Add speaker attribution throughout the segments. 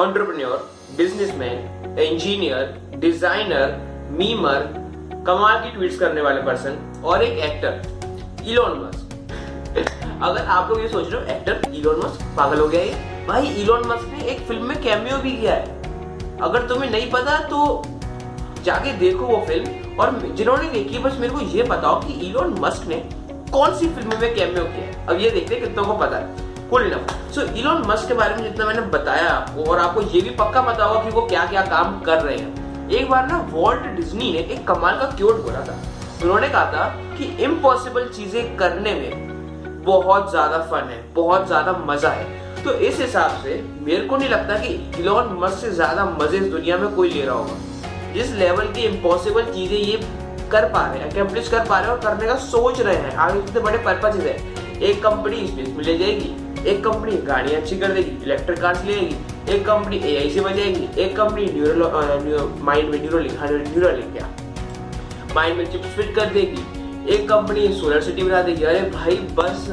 Speaker 1: entrepreneur, businessman, engineer, designer, memer कमाल की tweets करने वाले पर्सन और एक एक्टर इलोन मस्क अगर आप लोग ये सोच रहे हो एक्टर इलोन मस्क पागल हो गया ये? भाई इलोन मस्क ने एक फ़िल्म में कैमियो भी किया है। अगर तुम्हें नहीं पता तो जाके देखो वो फ़िल्म और जिन्होंने देखी बस मेरे को ये बताओ कि इलोन मस्क ने कौन सी फ़िल्म में कैमियो किया अब ये देखते कितनों को पता है। कुल इनफ सो इलोन मस्क के बारे में जितना मैंने बताया आपको, और आपको ये भी पक्का पता होगा कि वो क्या क्या काम कर रहे हैं। एक बार ना वॉल्ट डिज्नी ने एक कमाल का क्योट बोला था। उन्होंने कहा था कि इम्पॉसिबल चीज़ें करने में बहुत ज़्यादा फन है, बहुत ज़्यादा मज़ा है। तो इस हिसाब से मेरे को नहीं लगता कि इलोन मस्क से ज़्यादा मज़े इस दुनिया में कोई ले रहा होगा। जिस लेवल की इम्पॉसिबल चीज़ें ये कर पा रहे हैं अकेम्प्लिश कर पा रहे हैं और करने का सोच रहे हैं। आगे कितने बड़े पर्पज है। एक कंपनी स्पेस में ले जाएगी। एक कंपनी गाड़ी अच्छी कर देगी इलेक्ट्रिक कार्स ले लेगी, एक कंपनी एआई से बजाएगी, एक कंपनी माइंड में न्यूरो न्यूरो क्या? माइंड में चिप्स फिट कर देगी, एक कंपनी सोलर सिटी बना देगी। अरे भाई, बस,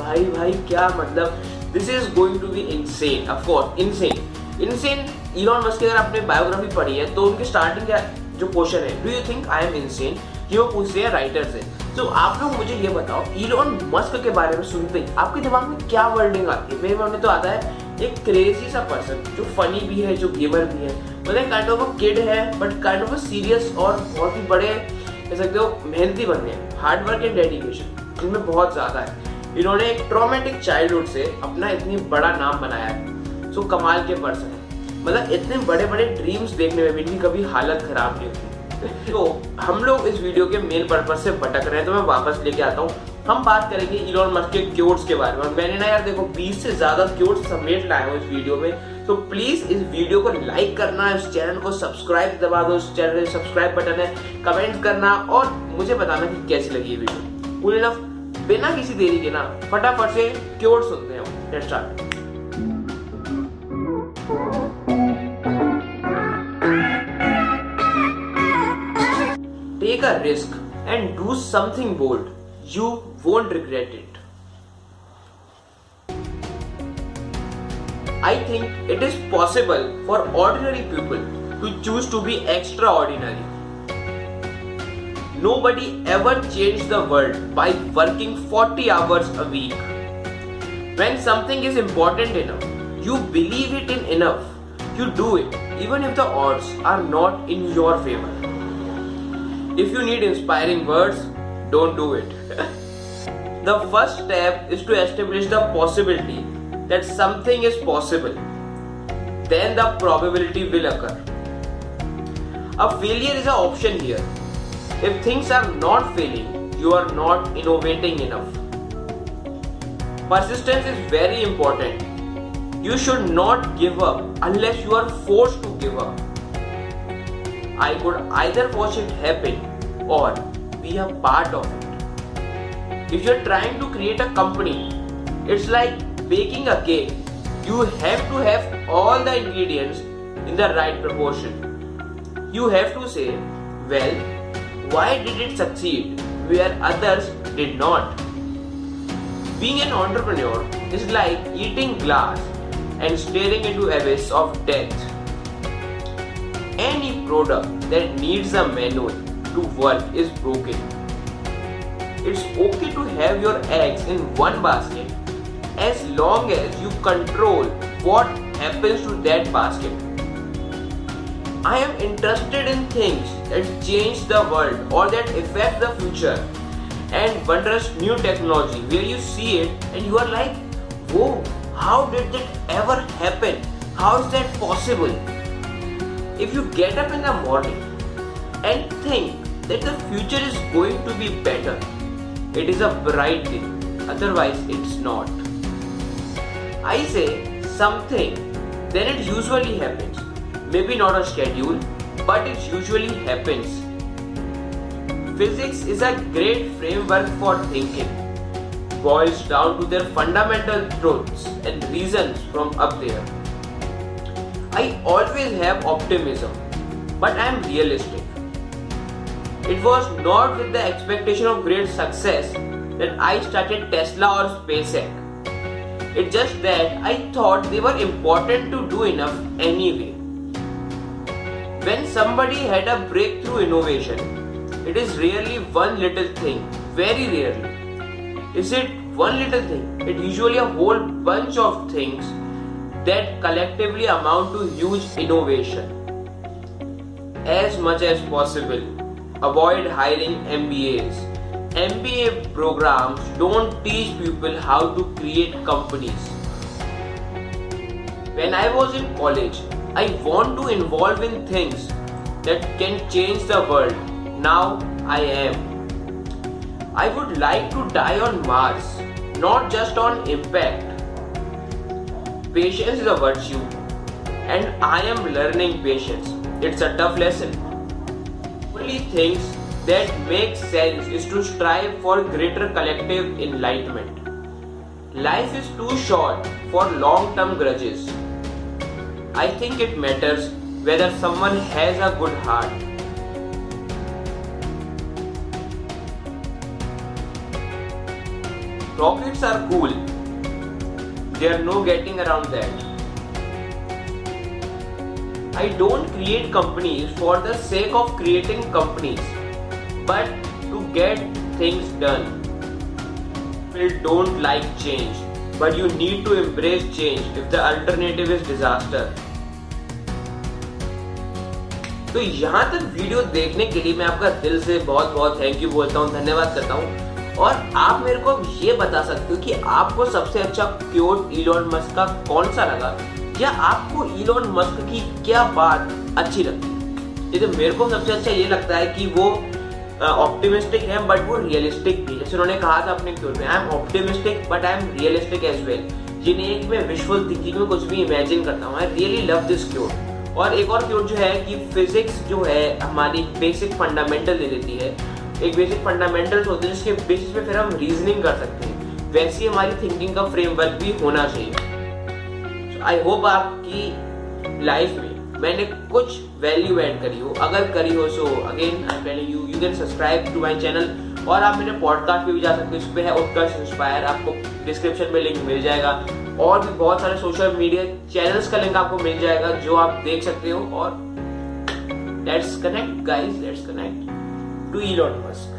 Speaker 1: भाई भाई, क्या मतलब? This is going to be insane of course insane insane Elon Musk की अगर आपने बायोग्राफी पढ़ी है तो उनकी स्टार्टिंग का जो क्वेश्चन है do you think I am insane कि वो पूछते हैं राइटर से। तो आप लोग मुझे ये बताओ इलोन मस्क के बारे में सुनते ही आपके दिमाग में क्या वर्डिंग आती है? मेरे मन में तो आता है, एक क्रेजी सा पर्सन जो फनी भी है, जो गेमर भी है। मतलब काइंड ऑफ़ अ किड है but kind of a serious और बहुत ही बड़े, कह सकते हो, मेहनती बंदे हैं। हार्ड वर्क एंड डेडिकेशन जिनमें बहुत ज़्यादा है। इन्होंने एक ट्रोमेटिक चाइल्डहुड से अपना इतनी बड़ा नाम बनाया है। सो कमाल के पर्सन है। मतलब इतने बड़े बड़े ड्रीम्स देखने में भी इनकी कभी हालत खराब नहीं होती। तो हम लोग इस वीडियो के मेन पर्पज से भटक रहे हैं तो मैं वापस लेके आता हूँ। हम बात करेंगे इलोन मस्क के क्योट्स के बारे में। मैंने ना यार, देखो 20 से ज़्यादा क्योट्स समेट लाए हूँ इस वीडियो में। तो प्लीज़ इस वीडियो को लाइक करना, इस चैनल को सब्सक्राइब दबा दो, इस चैनल सब्सक्राइब बटन है कमेंट करना, और मुझे बताना कि कैसी लगी ये वीडियो। बिना किसी देरी के ना, फटाफट से क्योट सुनते हैं। Take a risk and do something bold. You won't regret it. I think it is possible for ordinary people to choose to be extraordinary. Nobody ever changed the world by working 40 hours a week. When something is important enough, you believe it in enough, you do it, even if the odds are not in your favor. If you need inspiring words, don't do it. the first step is to establish the possibility that something is possible. Then the probability will occur. A failure is an option here. If things are not failing, you are not innovating enough. Persistence is very important. You should not give up unless you are forced to give up. I could either watch it happen or be a part of it. If you're trying to create a company, it's like baking a cake. You have to have all the ingredients in the right proportion. You have to say, well, why did it succeed where others did not? Being an entrepreneur is like eating glass and staring into abyss of death. Any product that needs a manual to work is broken. It's okay to have your eggs in one basket as long as you control what happens to that basket. I am interested in things that change the world or that affect the future and wondrous new technology where you see it and you are like, whoa, how did that ever happen? How is that possible? If you get up in the morning and think that the future is going to be better. It is a bright day, otherwise, it's not. I say something, then it usually happens. Maybe not a schedule, but it usually happens. Physics is a great framework for thinking. Boils down to their fundamental truths and reasons from up there. I always have optimism, but I am realistic. It was not with the expectation of great success that I started Tesla or SpaceX. It's just that I thought they were important to do enough anyway. When somebody had a breakthrough innovation, it is rarely one little thing, very rarely. Is it one little thing? It's usually a whole bunch of things that collectively amount to huge innovation. As much as possible, avoid hiring MBAs. MBA programs don't teach people how to create companies. When I was in college, I want to involve in things that can change the world. Now I am. I would like to die on Mars, not just on impact. Patience is a virtue, and I am learning patience. It's a tough lesson. Only things that make sense is to strive for greater collective enlightenment. Life is too short for long term grudges. I think it matters whether someone has a good heart. Rockets are cool. There no getting around that. I don't create company for the sake of creating companies but to get things done people don't like change but you need to embrace change if the alternative is disaster तो यहाँ तक video देखने के लिए मैं आपका दिल से बहुत बहुत थैंक यू बोलता हूँ, धन्यवाद करता हूँ। और आप मेरे को ये बता सकते हो कि आपको सबसे अच्छा क्योट इलॉन मस्क का कौन सा लगा? या आपको इलॉन मस्क की क्या बात अच्छी लगती? जैसे मेरे को सबसे अच्छा ये लगता है कि वो ऑप्टिमिस्टिक है बट वो रियलिस्टिक भी जैसे उन्होंने कहा था अपने क्योट में I am optimistic but I am realistic as well ये नहीं है कि मैं विजुअल थिंकिंग में कुछ भी इमेजिन करता हूँ। I really love this quote और एक और क्योट जो है कि फिजिक्स जो है, हमारी बेसिक फंडामेंटल दे देती है। एक बेसिक फंडामेंटल्स होते हैं जिसके बेसिस पे फिर हम रीजनिंग कर सकते हैं। वैसी हमारी थिंकिंग का फ्रेमवर्क भी होना चाहिए। आई होप आपकी लाइफ में मैंने कुछ वैल्यू ऐड करी हो। अगर करी हो so again I telling you you can subscribe to my channel और आप मेरे पॉडकास्ट पे भी जा सकते हो। इस पे है उत्कर्ष इंस्पायर आपको डिस्क्रिप्शन में लिंक मिल जाएगा। और भी बहुत सारे सोशल मीडिया चैनल्स का लिंक आपको मिल जाएगा, जो आप देख सकते हो। और let's connect guys let's connect to Elon Musk.